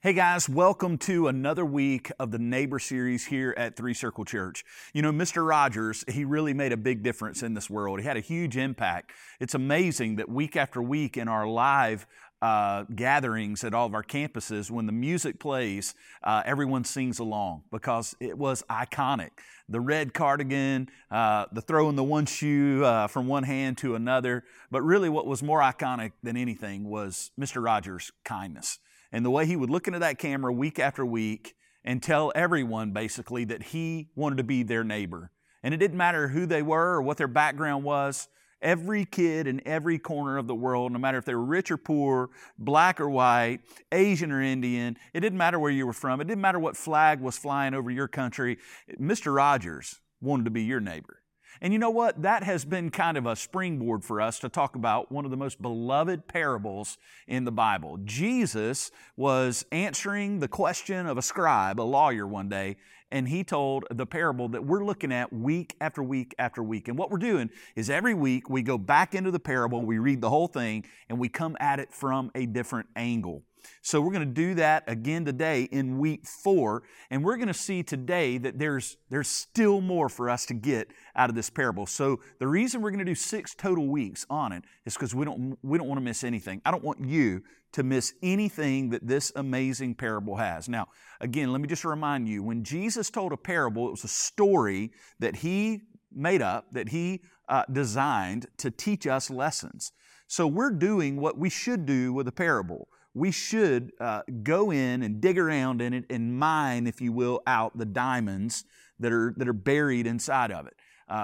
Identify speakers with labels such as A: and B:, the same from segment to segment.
A: Hey guys, welcome to another week of the Neighbor Series here at Three Circle Church. You know, Mr. Rogers, he really made a big difference in this world. He had a huge impact. It's amazing that week after week in our live uh, gatherings at all of our campuses, when the music plays, uh, everyone sings along because it was iconic. The red cardigan, uh, the throwing the one shoe uh, from one hand to another. But really, what was more iconic than anything was Mr. Rogers' kindness and the way he would look into that camera week after week and tell everyone basically that he wanted to be their neighbor. And it didn't matter who they were or what their background was. Every kid in every corner of the world, no matter if they were rich or poor, black or white, Asian or Indian, it didn't matter where you were from, it didn't matter what flag was flying over your country. Mr. Rogers wanted to be your neighbor. And you know what? That has been kind of a springboard for us to talk about one of the most beloved parables in the Bible. Jesus was answering the question of a scribe, a lawyer, one day, and he told the parable that we're looking at week after week after week. And what we're doing is every week we go back into the parable, we read the whole thing, and we come at it from a different angle. So we're going to do that again today in week four, and we're going to see today that there's there's still more for us to get out of this parable. So the reason we're going to do six total weeks on it is because we don't we don't want to miss anything. I don't want you to miss anything that this amazing parable has. Now, again, let me just remind you: when Jesus told a parable, it was a story that he made up, that he uh, designed to teach us lessons. So we're doing what we should do with a parable we should uh, go in and dig around in it and mine, if you will, out the diamonds that are, that are buried inside of it.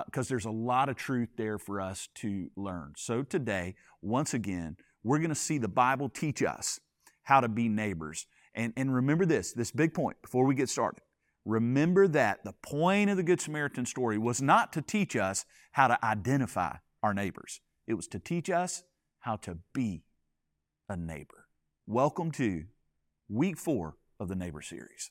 A: Because uh, there's a lot of truth there for us to learn. So today, once again, we're going to see the Bible teach us how to be neighbors. And, and remember this, this big point before we get started. Remember that the point of the Good Samaritan story was not to teach us how to identify our neighbors, it was to teach us how to be a neighbor. Welcome to week four of the Neighbor Series.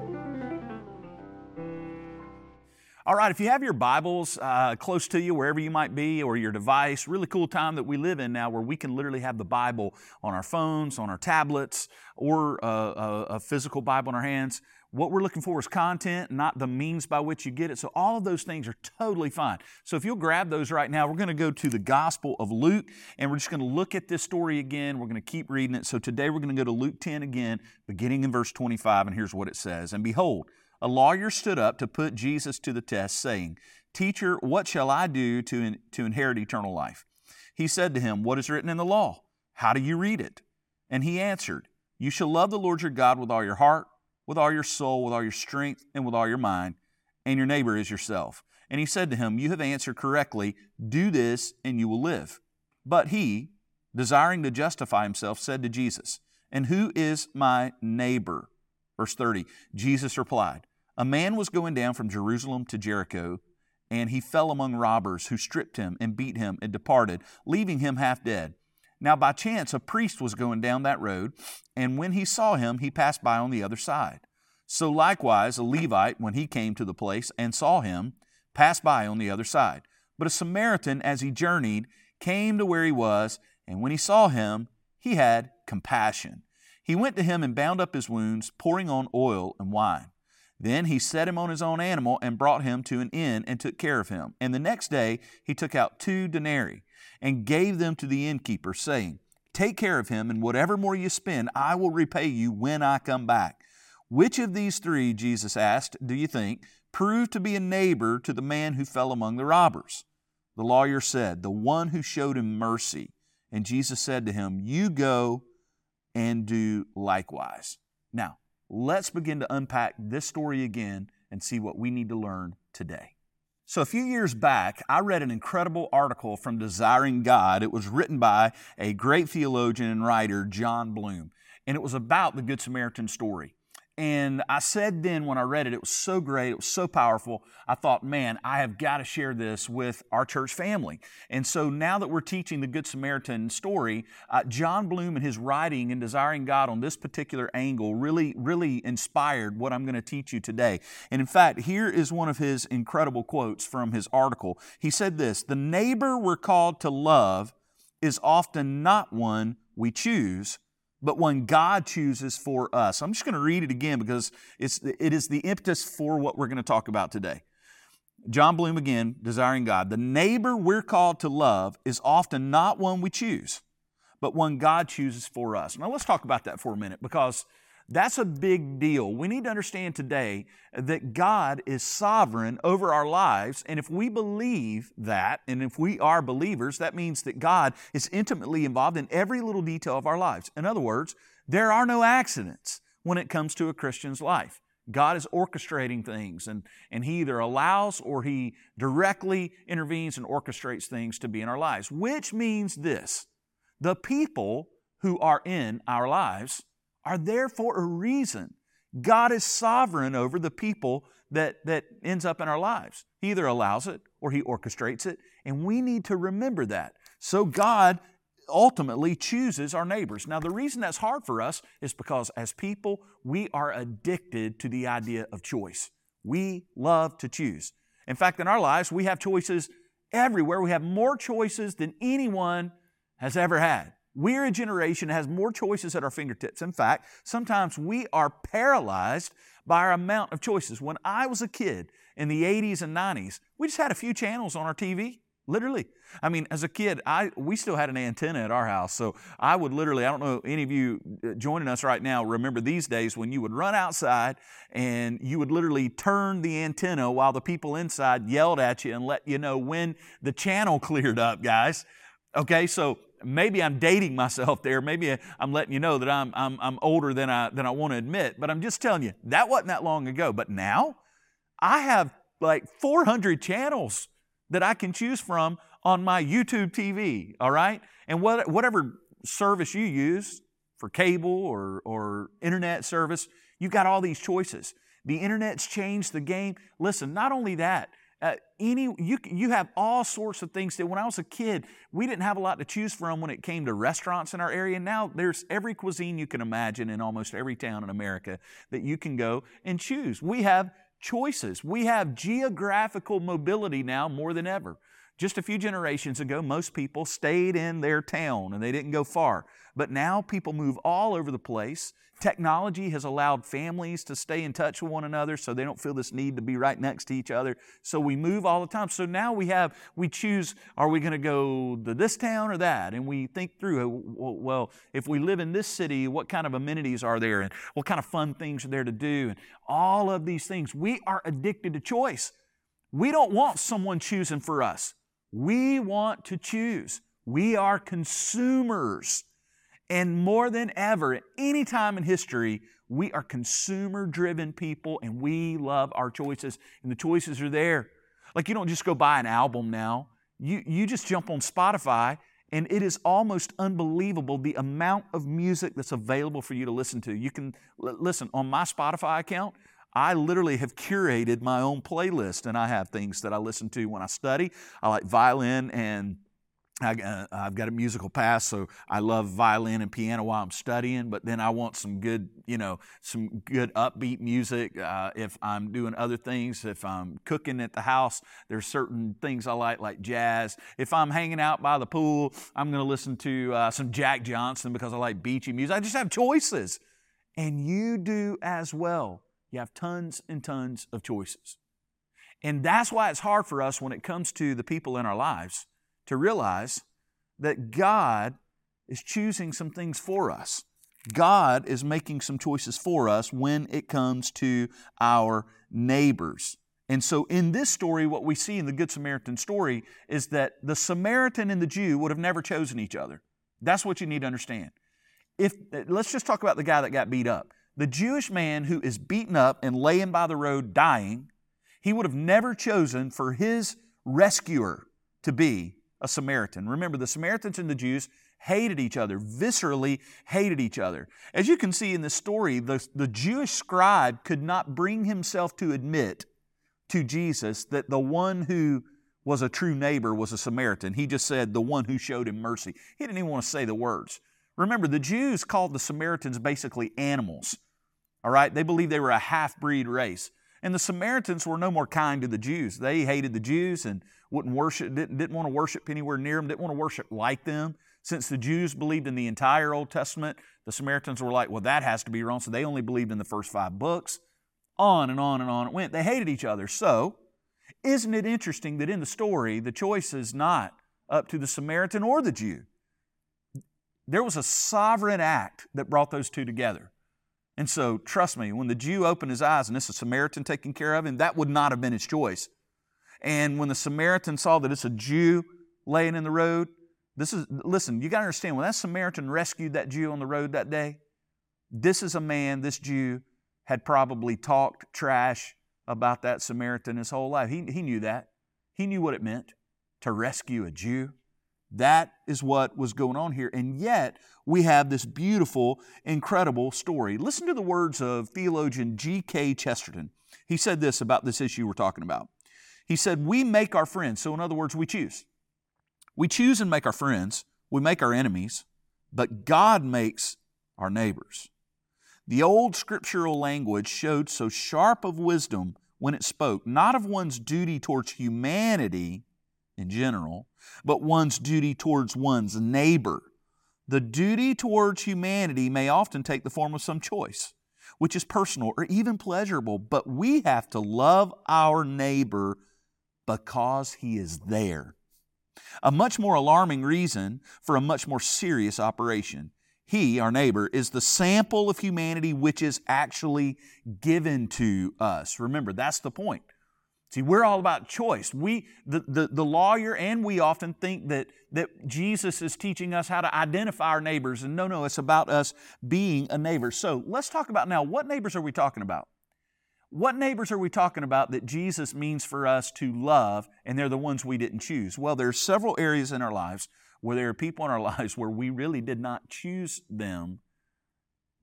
A: All right, if you have your Bibles uh, close to you, wherever you might be, or your device, really cool time that we live in now where we can literally have the Bible on our phones, on our tablets, or a, a, a physical Bible in our hands. What we're looking for is content, not the means by which you get it. So, all of those things are totally fine. So, if you'll grab those right now, we're going to go to the Gospel of Luke and we're just going to look at this story again. We're going to keep reading it. So, today we're going to go to Luke 10 again, beginning in verse 25, and here's what it says And behold, a lawyer stood up to put Jesus to the test, saying, Teacher, what shall I do to, in, to inherit eternal life? He said to him, What is written in the law? How do you read it? And he answered, You shall love the Lord your God with all your heart, with all your soul, with all your strength, and with all your mind, and your neighbor is yourself. And he said to him, You have answered correctly. Do this, and you will live. But he, desiring to justify himself, said to Jesus, And who is my neighbor? Verse 30 Jesus replied, a man was going down from Jerusalem to Jericho, and he fell among robbers who stripped him and beat him and departed, leaving him half dead. Now, by chance, a priest was going down that road, and when he saw him, he passed by on the other side. So, likewise, a Levite, when he came to the place and saw him, passed by on the other side. But a Samaritan, as he journeyed, came to where he was, and when he saw him, he had compassion. He went to him and bound up his wounds, pouring on oil and wine. Then he set him on his own animal and brought him to an inn and took care of him. And the next day he took out two denarii and gave them to the innkeeper, saying, Take care of him, and whatever more you spend, I will repay you when I come back. Which of these three, Jesus asked, do you think, proved to be a neighbor to the man who fell among the robbers? The lawyer said, The one who showed him mercy. And Jesus said to him, You go and do likewise. Now, let's begin to unpack this story again and see what we need to learn today. So, a few years back, I read an incredible article from Desiring God. It was written by a great theologian and writer, Jon Bloom, and it was about the Good Samaritan story. And I said then when I read it, it was so great, it was so powerful. I thought, man, I have got to share this with our church family. And so now that we're teaching the Good Samaritan story, uh, Jon Bloom and his writing and desiring God on this particular angle really, really inspired what I'm going to teach you today. And in fact, here is one of his incredible quotes from his article. He said this The neighbor we're called to love is often not one we choose but one God chooses for us. I'm just going to read it again because it's, it is the impetus for what we're going to talk about today. Jon Bloom again, Desiring God. The neighbor we're called to love is often not one we choose, but one God chooses for us. Now let's talk about that for a minute because that's a big deal. We need to understand today that God is sovereign over our lives. And if we believe that, and if we are believers, that means that God is intimately involved in every little detail of our lives. In other words, there are no accidents when it comes to a Christian's life. God is orchestrating things, and, and He either allows or He directly intervenes and orchestrates things to be in our lives, which means this the people who are in our lives are there for a reason. God is sovereign over the people that, that ends up in our lives. He either allows it or He orchestrates it, and we need to remember that. So God ultimately chooses our neighbors. Now, the reason that's hard for us is because as people, we are addicted to the idea of choice. We love to choose. In fact, in our lives, we have choices everywhere. We have more choices than anyone has ever had. We're a generation that has more choices at our fingertips. In fact, sometimes we are paralyzed by our amount of choices. When I was a kid in the 80s and 90s, we just had a few channels on our TV. Literally. I mean, as a kid, I we still had an antenna at our house. So I would literally, I don't know any of you uh, joining us right now remember these days when you would run outside and you would literally turn the antenna while the people inside yelled at you and let you know when the channel cleared up, guys. Okay, so maybe I'm dating myself there. Maybe I'm letting you know that I'm, I'm, I'm older than I, than I want to admit. But I'm just telling you, that wasn't that long ago. But now I have like 400 channels that I can choose from on my YouTube TV, all right? And what, whatever service you use for cable or, or internet service, you've got all these choices. The internet's changed the game. Listen, not only that, uh, any you you have all sorts of things that when I was a kid we didn't have a lot to choose from when it came to restaurants in our area. Now there's every cuisine you can imagine in almost every town in America that you can go and choose. We have choices. We have geographical mobility now more than ever. Just a few generations ago, most people stayed in their town and they didn't go far. But now people move all over the place. Technology has allowed families to stay in touch with one another so they don't feel this need to be right next to each other. So we move all the time. So now we have, we choose, are we going to go to this town or that? And we think through, oh, well, if we live in this city, what kind of amenities are there? And what kind of fun things are there to do? And all of these things. We are addicted to choice. We don't want someone choosing for us. We want to choose. We are consumers. And more than ever, at any time in history, we are consumer driven people and we love our choices, and the choices are there. Like you don't just go buy an album now, you, you just jump on Spotify, and it is almost unbelievable the amount of music that's available for you to listen to. You can l- listen on my Spotify account. I literally have curated my own playlist, and I have things that I listen to when I study. I like violin and I, have got a musical past, so I love violin and piano while I'm studying. But then I want some good, you know, some good upbeat music. Uh, if I'm doing other things, if I'm cooking at the house, there's certain things I like, like jazz. If I'm hanging out by the pool, I'm going to listen to uh, some Jack Johnson because I like beachy music. I just have choices, and you do as well. You have tons and tons of choices, and that's why it's hard for us when it comes to the people in our lives to realize that God is choosing some things for us. God is making some choices for us when it comes to our neighbors. And so, in this story, what we see in the Good Samaritan story is that the Samaritan and the Jew would have never chosen each other. That's what you need to understand. If, let's just talk about the guy that got beat up. The Jewish man who is beaten up and laying by the road dying, he would have never chosen for his rescuer to be a Samaritan. Remember, the Samaritans and the Jews hated each other, viscerally hated each other. As you can see in this story, the, the Jewish scribe could not bring himself to admit to Jesus that the one who was a true neighbor was a Samaritan. He just said, the one who showed him mercy. He didn't even want to say the words. Remember, the Jews called the Samaritans basically animals. All right? They believed they were a half breed race. And the Samaritans were no more kind to the Jews. They hated the Jews and wouldn't worship, didn't, didn't want to worship anywhere near them, didn't want to worship like them. Since the Jews believed in the entire Old Testament, the Samaritans were like, well, that has to be wrong. So they only believed in the first five books. On and on and on it went. They hated each other. So, isn't it interesting that in the story, the choice is not up to the Samaritan or the Jew? There was a sovereign act that brought those two together. And so, trust me, when the Jew opened his eyes and it's a Samaritan taking care of him, that would not have been his choice. And when the Samaritan saw that it's a Jew laying in the road, this is, listen, you got to understand, when that Samaritan rescued that Jew on the road that day, this is a man, this Jew, had probably talked trash about that Samaritan his whole life. He, he knew that. He knew what it meant to rescue a Jew. That is what was going on here. And yet, we have this beautiful, incredible story. Listen to the words of theologian G.K. Chesterton. He said this about this issue we're talking about. He said, We make our friends. So, in other words, we choose. We choose and make our friends, we make our enemies, but God makes our neighbors. The old scriptural language showed so sharp of wisdom when it spoke, not of one's duty towards humanity in general, but one's duty towards one's neighbor. The duty towards humanity may often take the form of some choice, which is personal or even pleasurable, but we have to love our neighbor because he is there. A much more alarming reason for a much more serious operation. He, our neighbor, is the sample of humanity which is actually given to us. Remember, that's the point. See, we're all about choice. We, the, the, the, lawyer and we often think that, that Jesus is teaching us how to identify our neighbors. And no, no, it's about us being a neighbor. So let's talk about now what neighbors are we talking about? What neighbors are we talking about that Jesus means for us to love and they're the ones we didn't choose? Well, there are several areas in our lives where there are people in our lives where we really did not choose them.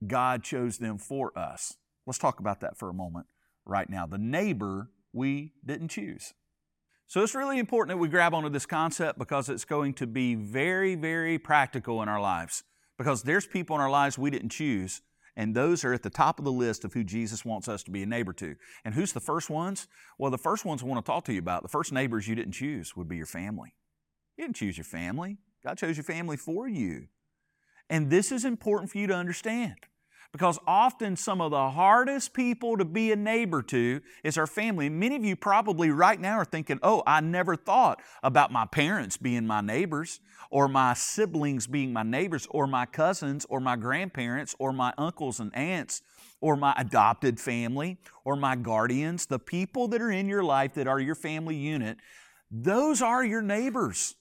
A: God chose them for us. Let's talk about that for a moment right now. The neighbor we didn't choose. So it's really important that we grab onto this concept because it's going to be very, very practical in our lives. Because there's people in our lives we didn't choose, and those are at the top of the list of who Jesus wants us to be a neighbor to. And who's the first ones? Well, the first ones I want to talk to you about, the first neighbors you didn't choose would be your family. You didn't choose your family, God chose your family for you. And this is important for you to understand. Because often some of the hardest people to be a neighbor to is our family. Many of you probably right now are thinking, oh, I never thought about my parents being my neighbors, or my siblings being my neighbors, or my cousins, or my grandparents, or my uncles and aunts, or my adopted family, or my guardians. The people that are in your life that are your family unit, those are your neighbors.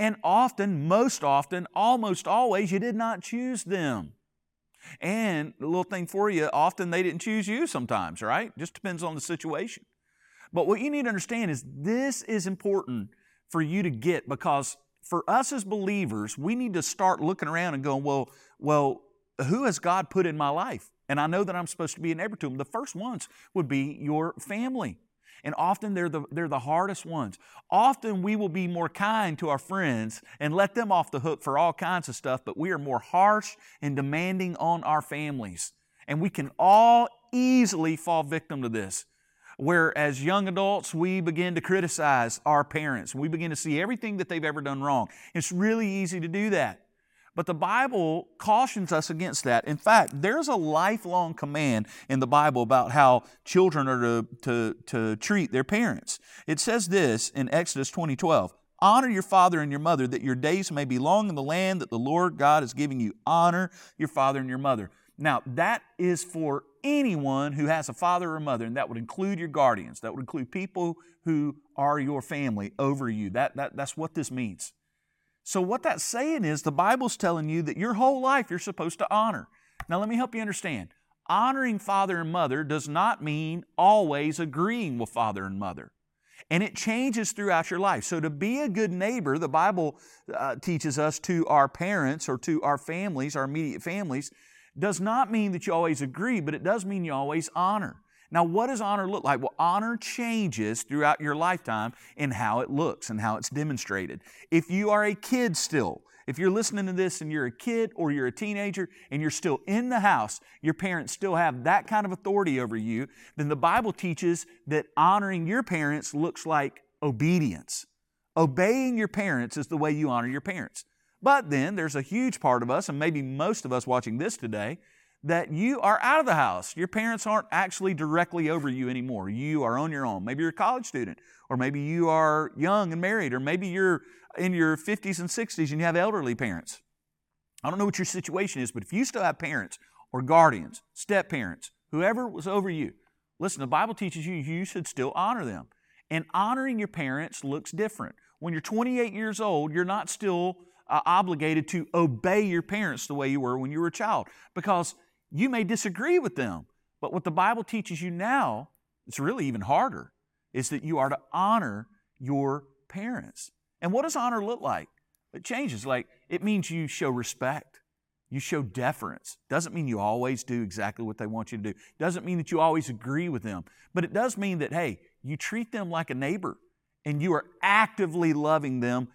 A: And often, most often, almost always, you did not choose them. And a little thing for you, often they didn't choose you sometimes, right? Just depends on the situation. But what you need to understand is this is important for you to get because for us as believers, we need to start looking around and going, well, well, who has God put in my life? And I know that I'm supposed to be a neighbor to them. The first ones would be your family. And often they're the, they're the hardest ones. Often we will be more kind to our friends and let them off the hook for all kinds of stuff, but we are more harsh and demanding on our families. And we can all easily fall victim to this. Where as young adults, we begin to criticize our parents. We begin to see everything that they've ever done wrong. It's really easy to do that. But the Bible cautions us against that. In fact, there's a lifelong command in the Bible about how children are to, to, to treat their parents. It says this in Exodus 20:12. Honor your father and your mother, that your days may be long in the land that the Lord God is giving you. Honor your father and your mother. Now, that is for anyone who has a father or mother, and that would include your guardians. That would include people who are your family over you. That, that, that's what this means. So, what that's saying is the Bible's telling you that your whole life you're supposed to honor. Now, let me help you understand. Honoring father and mother does not mean always agreeing with father and mother. And it changes throughout your life. So, to be a good neighbor, the Bible uh, teaches us to our parents or to our families, our immediate families, does not mean that you always agree, but it does mean you always honor. Now, what does honor look like? Well, honor changes throughout your lifetime in how it looks and how it's demonstrated. If you are a kid still, if you're listening to this and you're a kid or you're a teenager and you're still in the house, your parents still have that kind of authority over you, then the Bible teaches that honoring your parents looks like obedience. Obeying your parents is the way you honor your parents. But then there's a huge part of us, and maybe most of us watching this today, that you are out of the house. Your parents aren't actually directly over you anymore. You are on your own. Maybe you're a college student, or maybe you are young and married, or maybe you're in your 50s and 60s and you have elderly parents. I don't know what your situation is, but if you still have parents or guardians, step parents, whoever was over you, listen, the Bible teaches you you should still honor them. And honoring your parents looks different. When you're 28 years old, you're not still uh, obligated to obey your parents the way you were when you were a child because you may disagree with them, but what the Bible teaches you now, it's really even harder, is that you are to honor your parents. And what does honor look like? It changes. Like, it means you show respect. You show deference. Doesn't mean you always do exactly what they want you to do. Doesn't mean that you always agree with them. But it does mean that, hey, you treat them like a neighbor and you are actively loving them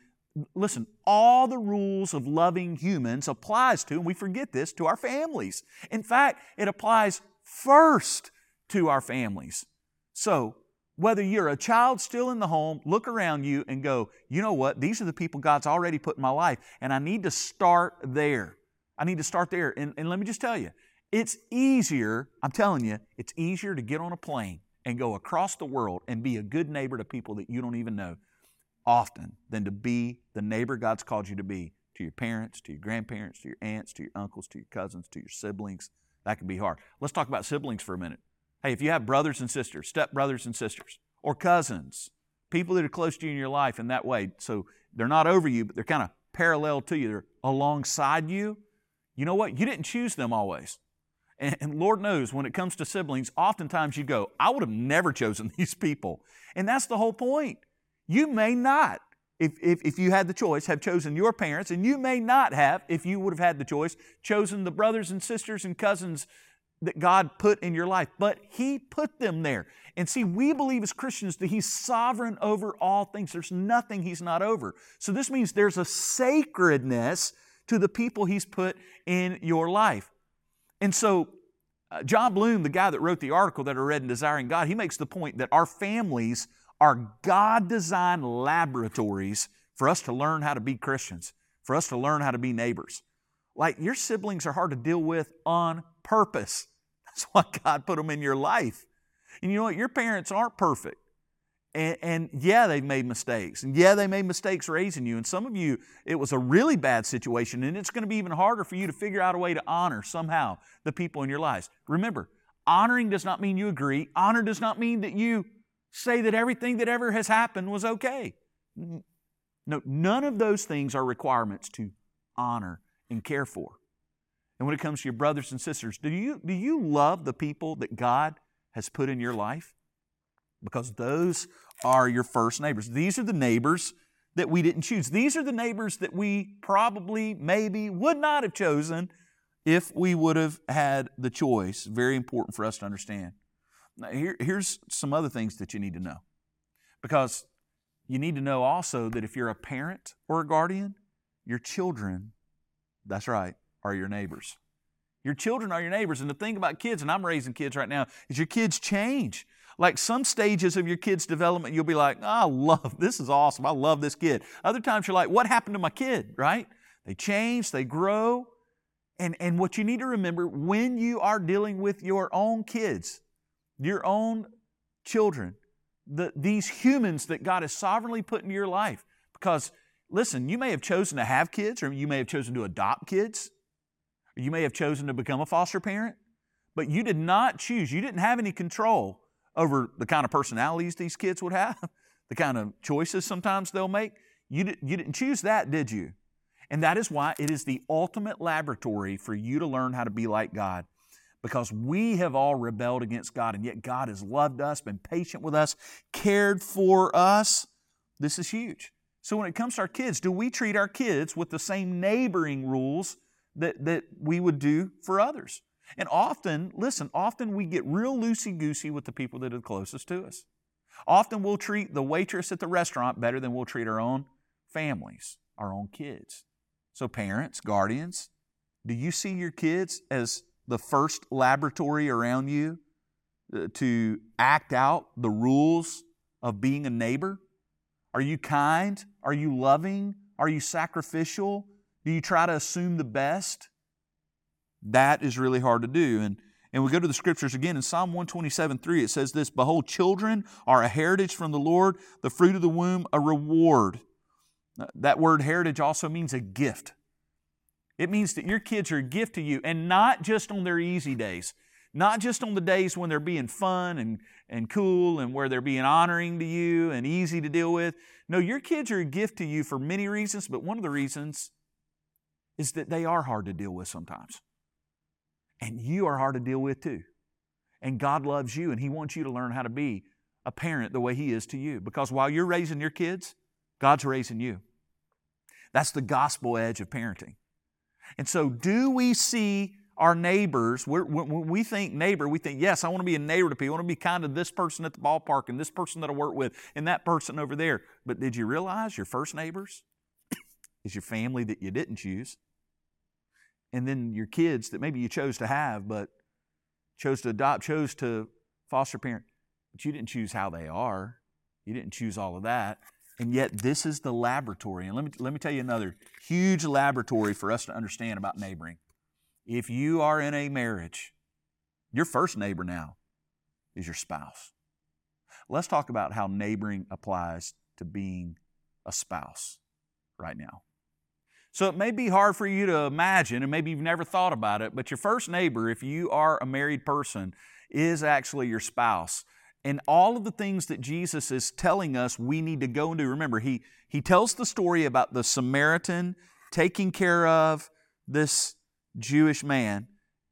A: listen, all the rules of loving humans applies to, and we forget this, to our families. In fact, it applies first to our families. So, whether you're a child still in the home, look around you and go, you know what? These are the people God's already put in my life, and I need to start there. I need to start there. And, and let me just tell you, it's easier, I'm telling you, it's easier to get on a plane and go across the world and be a good neighbor to people that you don't even know often than to be the neighbor God's called you to be to your parents, to your grandparents, to your aunts, to your uncles, to your cousins, to your siblings. That can be hard. Let's talk about siblings for a minute. Hey, if you have brothers and sisters, step brothers and sisters, or cousins, people that are close to you in your life in that way, so they're not over you, but they're kind of parallel to you, they're alongside you. You know what? You didn't choose them always. And Lord knows when it comes to siblings, oftentimes you go, I would have never chosen these people. And that's the whole point. You may not, if, if, if you had the choice, have chosen your parents, and you may not have, if you would have had the choice, chosen the brothers and sisters and cousins that God put in your life, but He put them there. And see, we believe as Christians that He's sovereign over all things. There's nothing He's not over. So this means there's a sacredness to the people He's put in your life. And so, uh, Jon Bloom, the guy that wrote the article that I read in Desiring God, he makes the point that our families are God designed laboratories for us to learn how to be Christians, for us to learn how to be neighbors. Like your siblings are hard to deal with on purpose. That's why God put them in your life. And you know what? Your parents aren't perfect. And, and, yeah, they've made mistakes. And yeah, they made mistakes raising you. And some of you, it was a really bad situation. And it's going to be even harder for you to figure out a way to honor somehow the people in your lives. Remember, honoring does not mean you agree. Honor does not mean that you say that everything that ever has happened was okay. No, none of those things are requirements to honor and care for. And when it comes to your brothers and sisters, do you, do you love the people that God has put in your life? Because those are your first neighbors. These are the neighbors that we didn't choose. These are the neighbors that we probably, maybe, would not have chosen if we would have had the choice. Very important for us to understand. Now, here, here's some other things that you need to know. Because you need to know also that if you're a parent or a guardian, your children, that's right, are your neighbors. Your children are your neighbors. And the thing about kids, and I'm raising kids right now, is your kids change. Like some stages of your kid's development, you'll be like, oh, I love, this is awesome. I love this kid. Other times you're like, what happened to my kid, right? They change, they grow. And, and what you need to remember when you are dealing with your own kids, your own children, the, these humans that God has sovereignly put into your life. Because, listen, you may have chosen to have kids, or you may have chosen to adopt kids, or you may have chosen to become a foster parent, but you did not choose, you didn't have any control over the kind of personalities these kids would have, the kind of choices sometimes they'll make. You, you didn't choose that, did you? And that is why it is the ultimate laboratory for you to learn how to be like God. Because we have all rebelled against God, and yet God has loved us, been patient with us, cared for us. This is huge. So, when it comes to our kids, do we treat our kids with the same neighboring rules that, that we would do for others? And often, listen, often we get real loosey goosey with the people that are closest to us. Often we'll treat the waitress at the restaurant better than we'll treat our own families, our own kids. So, parents, guardians, do you see your kids as the first laboratory around you uh, to act out the rules of being a neighbor? Are you kind? Are you loving? Are you sacrificial? Do you try to assume the best? That is really hard to do. And, and we go to the scriptures again in Psalm 127 3, it says this Behold, children are a heritage from the Lord, the fruit of the womb, a reward. That word heritage also means a gift. It means that your kids are a gift to you, and not just on their easy days, not just on the days when they're being fun and, and cool and where they're being honoring to you and easy to deal with. No, your kids are a gift to you for many reasons, but one of the reasons is that they are hard to deal with sometimes. And you are hard to deal with too. And God loves you and He wants you to learn how to be a parent the way He is to you. Because while you're raising your kids, God's raising you. That's the gospel edge of parenting. And so, do we see our neighbors? when we think neighbor, we think, yes, I want to be a neighbor to people. I want to be kind to this person at the ballpark and this person that I work with and that person over there. But did you realize your first neighbors is your family that you didn't choose? and then your kids that maybe you chose to have, but chose to adopt, chose to foster parent, but you didn't choose how they are. You didn't choose all of that. And yet, this is the laboratory. And let me, let me tell you another huge laboratory for us to understand about neighboring. If you are in a marriage, your first neighbor now is your spouse. Let's talk about how neighboring applies to being a spouse right now. So it may be hard for you to imagine, and maybe you've never thought about it, but your first neighbor, if you are a married person, is actually your spouse. And all of the things that Jesus is telling us we need to go and do. Remember, he, he tells the story about the Samaritan taking care of this Jewish man.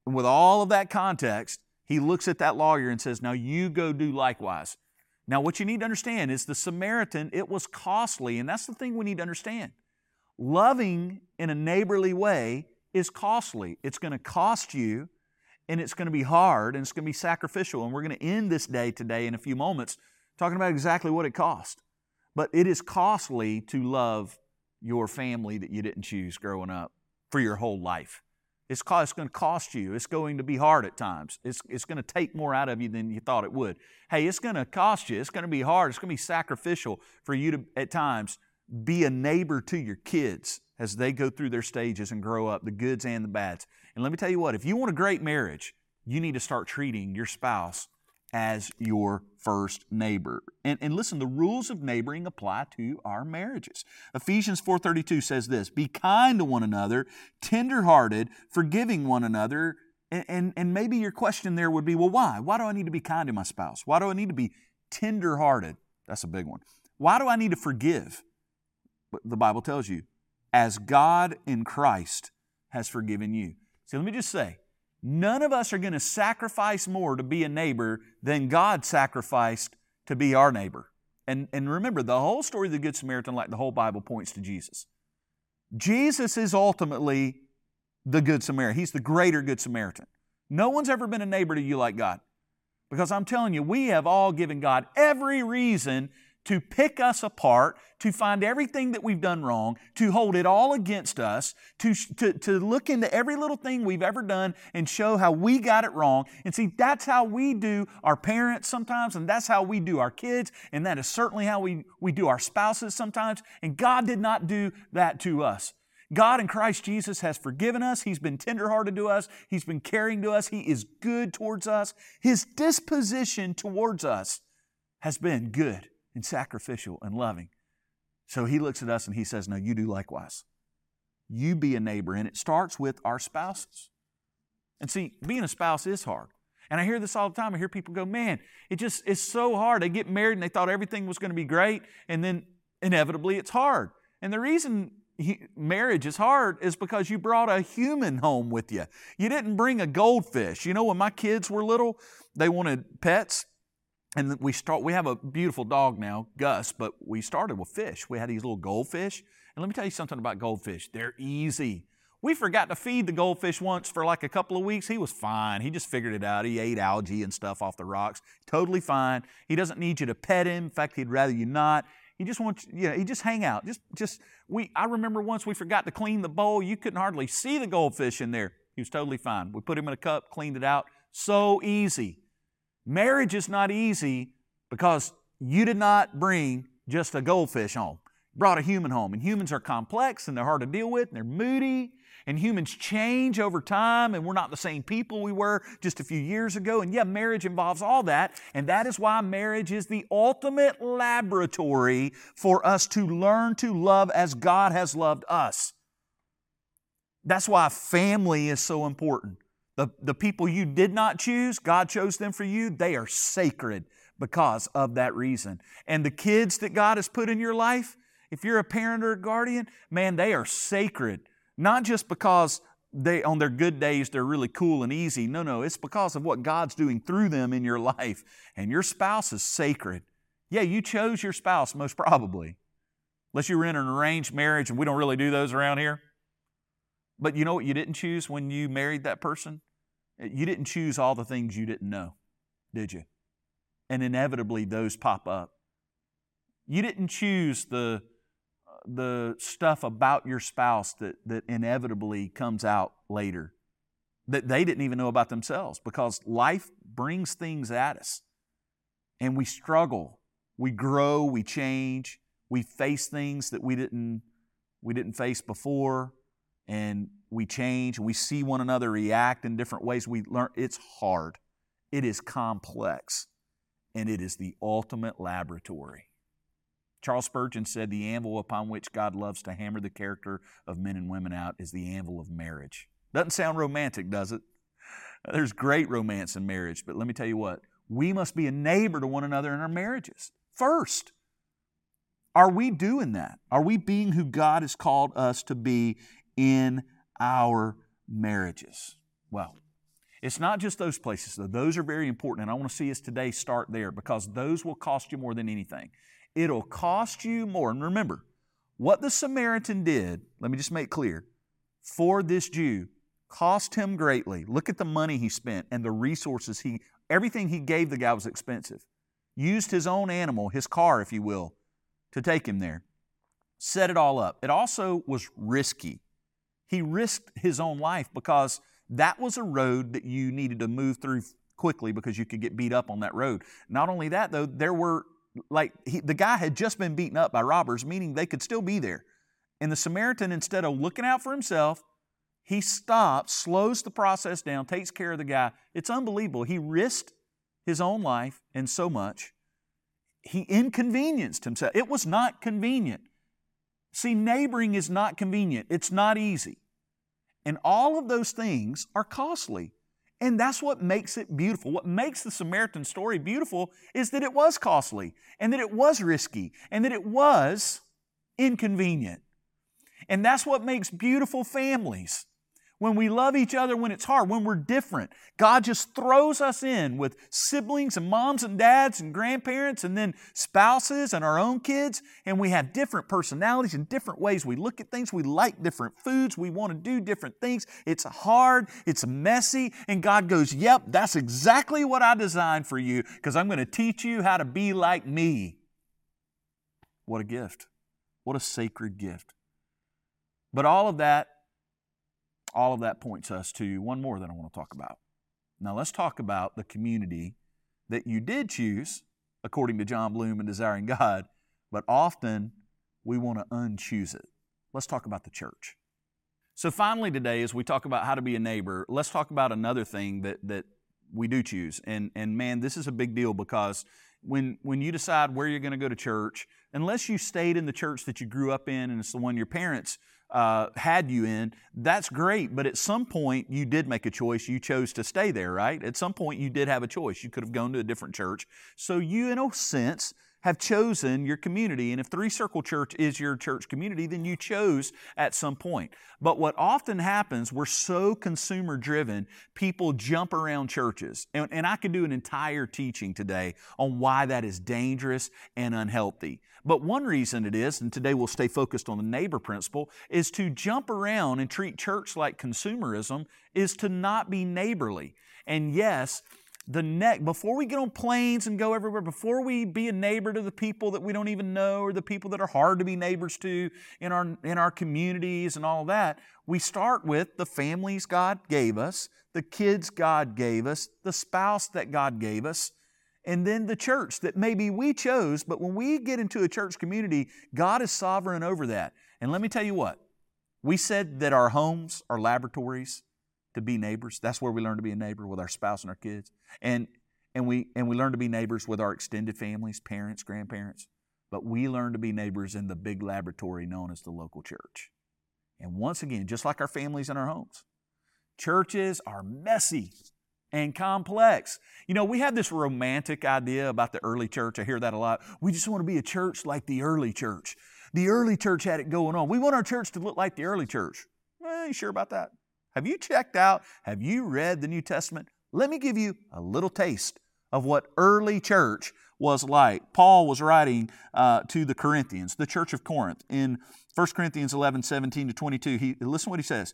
A: And with all of that context, he looks at that lawyer and says, Now you go do likewise. Now, what you need to understand is the Samaritan, it was costly, and that's the thing we need to understand loving in a neighborly way is costly. It's going to cost you, and it's going to be hard, and it's going to be sacrificial. And we're going to end this day today in a few moments talking about exactly what it cost. But it is costly to love your family that you didn't choose growing up for your whole life. It's, it's going to cost you. It's going to be hard at times. It's, it's going to take more out of you than you thought it would. Hey, it's going to cost you. It's going to be hard. It's going to be sacrificial for you to, at times, be a neighbor to your kids as they go through their stages and grow up, the goods and the bads. And let me tell you what, if you want a great marriage, you need to start treating your spouse as your first neighbor. And, and listen, the rules of neighboring apply to our marriages. Ephesians 4.32 says this, Be kind to one another, tenderhearted, forgiving one another. And, and, and maybe your question there would be, well, why? Why do I need to be kind to my spouse? Why do I need to be tenderhearted? That's a big one. Why do I need to forgive? The Bible tells you, as God in Christ has forgiven you. See, let me just say, none of us are going to sacrifice more to be a neighbor than God sacrificed to be our neighbor. And, and remember, the whole story of the Good Samaritan, like the whole Bible, points to Jesus. Jesus is ultimately the Good Samaritan. He's the greater Good Samaritan. No one's ever been a neighbor to you like God. Because I'm telling you, we have all given God every reason to pick us apart, to find everything that we've done wrong, to hold it all against us, to, to, to look into every little thing we've ever done and show how we got it wrong. And see, that's how we do our parents sometimes, and that's how we do our kids, and that is certainly how we, we do our spouses sometimes. And God did not do that to us. God in Christ Jesus has forgiven us. He's been tenderhearted to us. He's been caring to us. He is good towards us. His disposition towards us has been good and sacrificial and loving. So he looks at us and he says, No, you do likewise. You be a neighbor. And it starts with our spouses. And see, being a spouse is hard. And I hear this all the time. I hear people go, Man, it just it's so hard. They get married and they thought everything was going to be great, and then inevitably it's hard. And the reason marriage is hard is because you brought a human home with you. You didn't bring a goldfish. You know, when my kids were little, they wanted pets. And we start, we have a beautiful dog now, Gus, but we started with fish. We had these little goldfish. And let me tell you something about goldfish. They're easy. We forgot to feed the goldfish once for like a couple of weeks. He was fine. He just figured it out. He ate algae and stuff off the rocks. Totally fine. He doesn't need you to pet him. In fact, he'd rather you not. He just wants, you know, he just hang out. Just, just, we, I remember once we forgot to clean the bowl. You couldn't hardly see the goldfish in there. He was totally fine. We put him in a cup, cleaned it out. So easy. Marriage is not easy because you did not bring just a goldfish home. You brought a human home. And humans are complex and they're hard to deal with and they're moody and humans change over time, and we're not the same people we were just a few years ago. And yeah, marriage involves all that, and that is why marriage is the ultimate laboratory for us to learn to love as God has loved us. That's why family is so important. The, the people you did not choose, God chose them for you, they are sacred because of that reason. And the kids that God has put in your life, if you're a parent or a guardian, man, they are sacred not just because they, on their good days, they're really cool and easy. No, no, it's because of what God's doing through them in your life. And your spouse is sacred. Yeah, you chose your spouse, most probably. Unless you were in an arranged marriage, and we don't really do those around here. But you know what you didn't choose when you married that person? Eh, you didn't choose all the things you didn't know, did you? And inevitably, those pop up. You didn't choose the uh, the stuff about your spouse that, that inevitably comes out later that they didn't even know about themselves because life brings things at us and we struggle we grow we change we face things that we didn't we didn't face before and we change and we see one another react in different ways we learn it's hard it is complex and it is the ultimate laboratory Charles Spurgeon said the anvil upon which God loves to hammer the character of men and women out is the anvil of marriage. Doesn't sound romantic, does it? There's great romance in marriage, but let me tell you what, we must be a neighbor to one another in our marriages first. Are we doing that? Are we being who God has called us to be in our marriages? Well, it's not just those places, though. Those are very important, and I want to see us today start there because those will cost you more than anything. It'll cost you more. And remember, what the Samaritan did, let me just make clear, for this Jew cost him greatly. Look at the money he spent and the resources he, everything he gave the guy was expensive. Used his own animal, his car, if you will, to take him there. Set it all up. It also was risky. He risked his own life because that was a road that you needed to move through quickly because you could get beat up on that road. Not only that, though, there were like he, the guy had just been beaten up by robbers, meaning they could still be there. And the Samaritan, instead of looking out for himself, he stops, slows the process down, takes care of the guy. It's unbelievable. He risked his own life and so much. He inconvenienced himself. It was not convenient. See, neighboring is not convenient, it's not easy. And all of those things are costly. And that's what makes it beautiful. What makes the Samaritan story beautiful is that it was costly and that it was risky and that it was inconvenient. And that's what makes beautiful families. When we love each other when it's hard, when we're different. God just throws us in with siblings and moms and dads and grandparents and then spouses and our own kids, and we have different personalities and different ways we look at things. We like different foods. We want to do different things. It's hard, it's messy, and God goes, Yep, that's exactly what I designed for you because I'm going to teach you how to be like me. What a gift. What a sacred gift. But all of that all of that points us to one more that I want to talk about. Now, let's talk about the community that you did choose, according to Jon Bloom and Desiring God, but often we want to unchoose it. Let's talk about the church. So, finally, today, as we talk about how to be a neighbor, let's talk about another thing that, that we do choose. And, and man, this is a big deal because when, when you decide where you're going to go to church, unless you stayed in the church that you grew up in and it's the one your parents uh, had you in, that's great. But at some point, you did make a choice. You chose to stay there, right? At some point, you did have a choice. You could have gone to a different church. So you, in a sense, have chosen your community. And if Three Circle Church is your church community, then you chose at some point. But what often happens, we're so consumer driven, people jump around churches. And, and I could do an entire teaching today on why that is dangerous and unhealthy. But one reason it is, and today we'll stay focused on the neighbor principle, is to jump around and treat church like consumerism is to not be neighborly. And yes, the neck before we get on planes and go everywhere before we be a neighbor to the people that we don't even know or the people that are hard to be neighbors to in our in our communities and all that we start with the families god gave us the kids god gave us the spouse that god gave us and then the church that maybe we chose but when we get into a church community god is sovereign over that and let me tell you what we said that our homes are laboratories to be neighbors. That's where we learn to be a neighbor with our spouse and our kids. And and we and we learn to be neighbors with our extended families, parents, grandparents. But we learn to be neighbors in the big laboratory known as the local church. And once again, just like our families and our homes, churches are messy and complex. You know, we have this romantic idea about the early church. I hear that a lot. We just want to be a church like the early church. The early church had it going on. We want our church to look like the early church. Well, you sure about that? Have you checked out? Have you read the New Testament? Let me give you a little taste of what early church was like. Paul was writing uh, to the Corinthians, the church of Corinth, in 1 Corinthians 11, 17 to 22. He, listen what he says.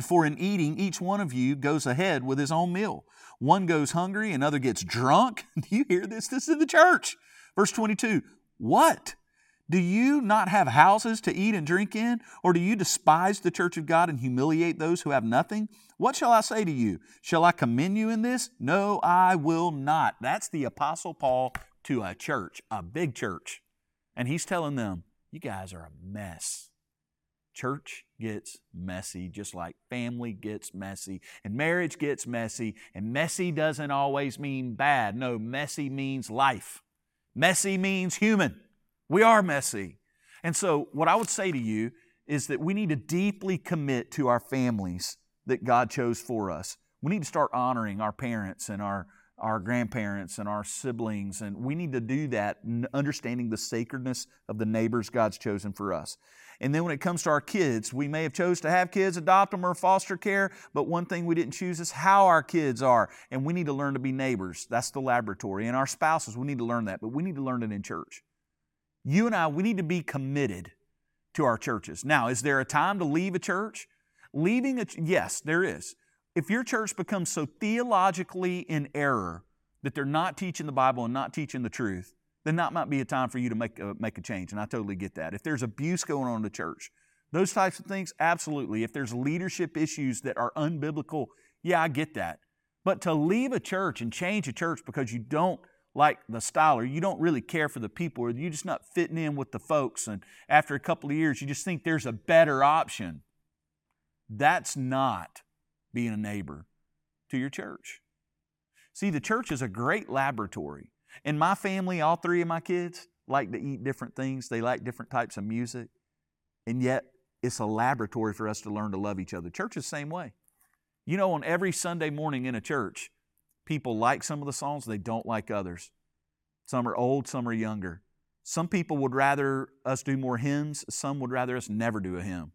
A: For in eating, each one of you goes ahead with his own meal. One goes hungry, another gets drunk. Do you hear this? This is in the church. Verse 22 What? Do you not have houses to eat and drink in? Or do you despise the church of God and humiliate those who have nothing? What shall I say to you? Shall I commend you in this? No, I will not. That's the Apostle Paul to a church, a big church. And he's telling them, You guys are a mess. Church gets messy, just like family gets messy, and marriage gets messy. And messy doesn't always mean bad. No, messy means life. Messy means human. We are messy. And so, what I would say to you is that we need to deeply commit to our families that God chose for us. We need to start honoring our parents and our, our grandparents and our siblings, and we need to do that understanding the sacredness of the neighbors God's chosen for us. And then when it comes to our kids, we may have chose to have kids, adopt them, or foster care, but one thing we didn't choose is how our kids are. And we need to learn to be neighbors. That's the laboratory. And our spouses, we need to learn that, but we need to learn it in church you and I, we need to be committed to our churches. Now, is there a time to leave a church? Leaving a yes, there is. If your church becomes so theologically in error that they're not teaching the Bible and not teaching the truth, then that might be a time for you to make a, make a change. And I totally get that. If there's abuse going on in the church, those types of things, absolutely. If there's leadership issues that are unbiblical, yeah, I get that. But to leave a church and change a church because you don't like the style or you don't really care for the people or you're just not fitting in with the folks and after a couple of years you just think there's a better option that's not being a neighbor to your church See, the church is a great laboratory. In my family, all three of my kids like to eat different things, they like different types of music, and yet it's a laboratory for us to learn to love each other. Church is the same way. You know, on every Sunday morning in a church, people like some of the songs, they don't like others. Some are old, some are younger. Some people would rather us do more hymns, some would rather us never do a hymn.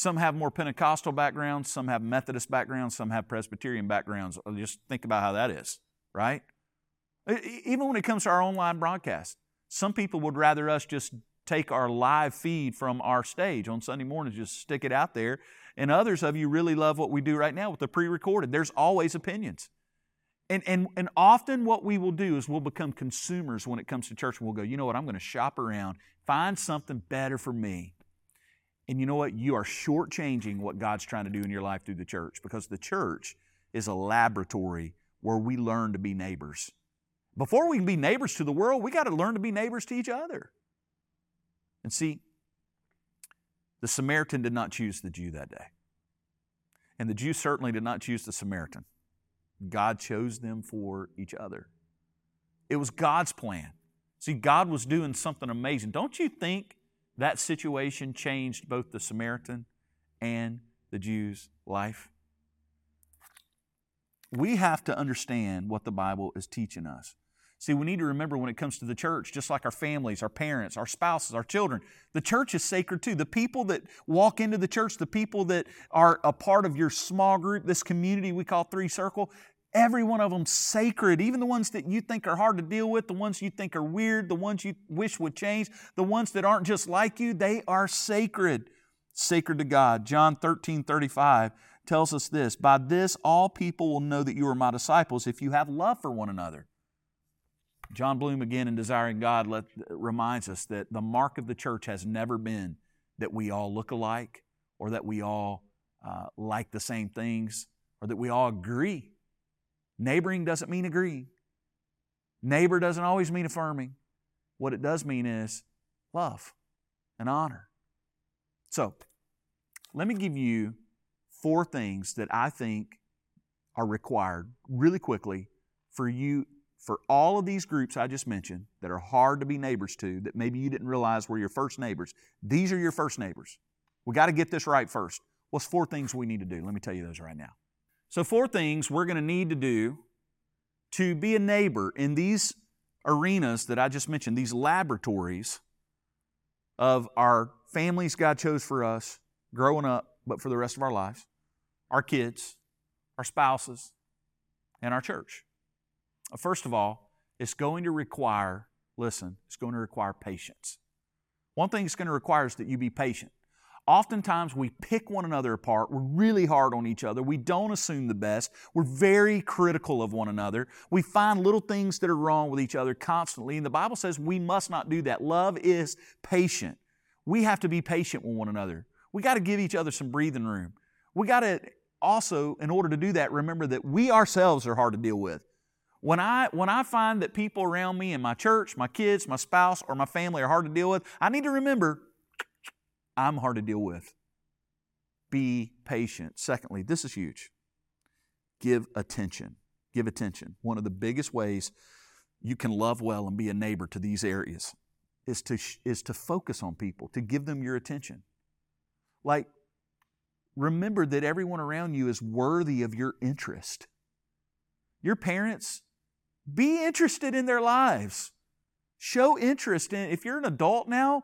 A: Some have more Pentecostal backgrounds, some have Methodist backgrounds, some have Presbyterian backgrounds. Uh, just think about how that is, right? Even when it comes to our online broadcast, some people would rather us just take our live feed from our stage on Sunday mornings, just stick it out there. And others of you really love what we do right now with the pre recorded. There's always opinions. And, and, and often what we will do is we'll become consumers when it comes to church and we'll go, you know what, I'm going to shop around, find something better for me. And you know what? You are shortchanging what God's trying to do in your life through the church because the church is a laboratory where we learn to be neighbors. Before we can be neighbors to the world, we got to learn to be neighbors to each other. And see, the Samaritan did not choose the Jew that day. And the Jew certainly did not choose the Samaritan. God chose them for each other. It was God's plan. See, God was doing something amazing. Don't you think that situation changed both the Samaritan and the Jew's life? We have to understand what the Bible is teaching us. See, we need to remember when it comes to the church, just like our families, our parents, our spouses, our children, the church is sacred too. The people that walk into the church, the people that are a part of your small group, this community we call Three Circle, every one of them sacred. Even the ones that you think are hard to deal with, the ones you think are weird, the ones you wish would change, the ones that aren't just like you, they are sacred. Sacred to God. John 13, 35 tells us this By this, all people will know that you are my disciples if you have love for one another. Jon Bloom, again, in Desiring God, let, reminds us that the mark of the church has never been that we all look alike or that we all uh, like the same things or that we all agree. Neighboring doesn't mean agreeing. Neighbor doesn't always mean affirming. What it does mean is love and honor. So, let me give you four things that I think are required really quickly for you for all of these groups I just mentioned that are hard to be neighbors to, that maybe you didn't realize were your first neighbors, these are your first neighbors. We got to get this right first. What's four things we need to do? Let me tell you those right now. So, four things we're going to need to do to be a neighbor in these arenas that I just mentioned, these laboratories of our families God chose for us growing up, but for the rest of our lives, our kids, our spouses, and our church. Uh, first of all, it's going to require, listen, it's going to require patience. One thing it's going to require is that you be patient. Oftentimes we pick one another apart. We're really hard on each other. We don't assume the best. We're very critical of one another. We find little things that are wrong with each other constantly. And the Bible says we must not do that. Love is patient. We have to be patient with one another. We got to give each other some breathing room. We got to also, in order to do that, remember that we ourselves are hard to deal with. When I, when I find that people around me in my church, my kids, my spouse, or my family are hard to deal with, I need to remember I'm hard to deal with. Be patient. Secondly, this is huge. Give attention. Give attention. One of the biggest ways you can love well and be a neighbor to these areas is to, is to focus on people, to give them your attention. Like, remember that everyone around you is worthy of your interest. Your parents, be interested in their lives. Show interest in, if you're an adult now,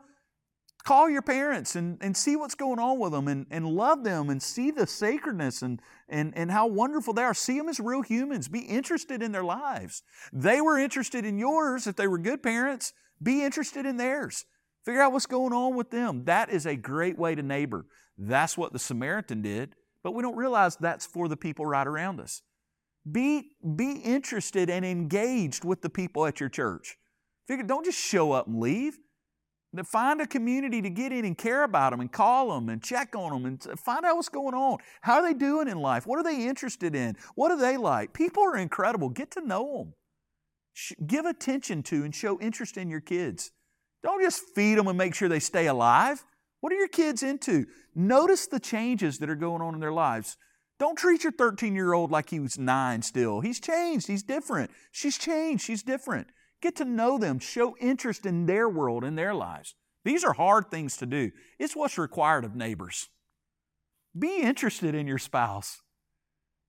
A: call your parents and, and see what's going on with them and, and love them and see the sacredness and, and, and how wonderful they are. See them as real humans. Be interested in their lives. They were interested in yours. If they were good parents, be interested in theirs. Figure out what's going on with them. That is a great way to neighbor. That's what the Samaritan did, but we don't realize that's for the people right around us. Be, be interested and engaged with the people at your church. Figure, don't just show up and leave. Find a community to get in and care about them and call them and check on them and find out what's going on. How are they doing in life? What are they interested in? What are they like? People are incredible. Get to know them. Give attention to and show interest in your kids. Don't just feed them and make sure they stay alive. What are your kids into? Notice the changes that are going on in their lives. Don't treat your 13 year old like he was nine still. He's changed. He's different. She's changed. She's different. Get to know them. Show interest in their world, in their lives. These are hard things to do. It's what's required of neighbors. Be interested in your spouse.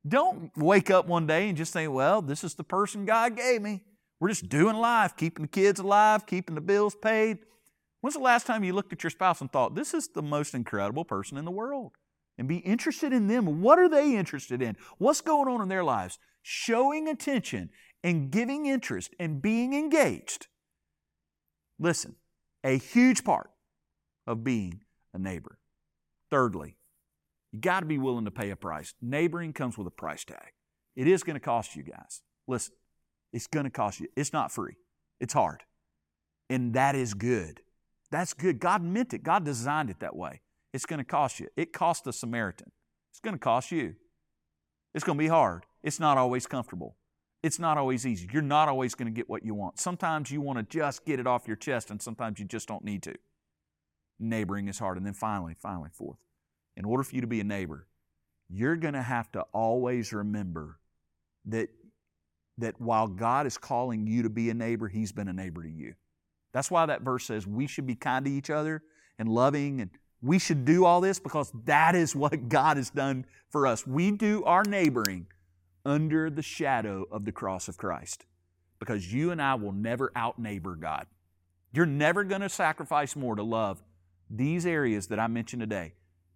A: Don't wake up one day and just think, well, this is the person God gave me. We're just doing life, keeping the kids alive, keeping the bills paid. When's the last time you looked at your spouse and thought, this is the most incredible person in the world? And be interested in them. What are they interested in? What's going on in their lives? Showing attention and giving interest and being engaged. Listen, a huge part of being a neighbor. Thirdly, you got to be willing to pay a price. Neighboring comes with a price tag. It is going to cost you guys. Listen, it's going to cost you. It's not free, it's hard. And that is good. That's good. God meant it, God designed it that way. It's going to cost you. It cost the Samaritan. It's going to cost you. It's going to be hard. It's not always comfortable. It's not always easy. You're not always going to get what you want. Sometimes you want to just get it off your chest, and sometimes you just don't need to. Neighboring is hard. And then finally, finally, fourth, in order for you to be a neighbor, you're going to have to always remember that, that while God is calling you to be a neighbor, He's been a neighbor to you. That's why that verse says we should be kind to each other and loving and we should do all this because that is what God has done for us. We do our neighboring under the shadow of the cross of Christ because you and I will never out neighbor God. You're never going to sacrifice more to love these areas that I mentioned today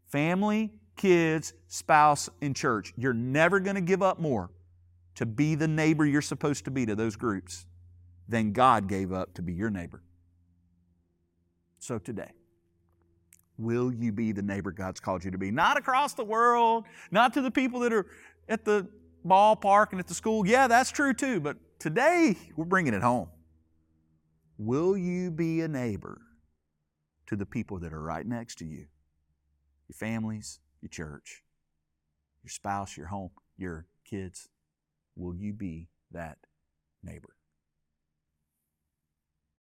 A: family, kids, spouse, and church. You're never going to give up more to be the neighbor you're supposed to be to those groups than God gave up to be your neighbor. So today, will you be the neighbor God's called you to be? Not across the world, not to the people that are at the ballpark and at the school. Yeah, that's true too, but today we're bringing it home. Will you be a neighbor to the people that are right next to you? Your families, your church, your spouse, your home, your kids. Will you be that neighbor?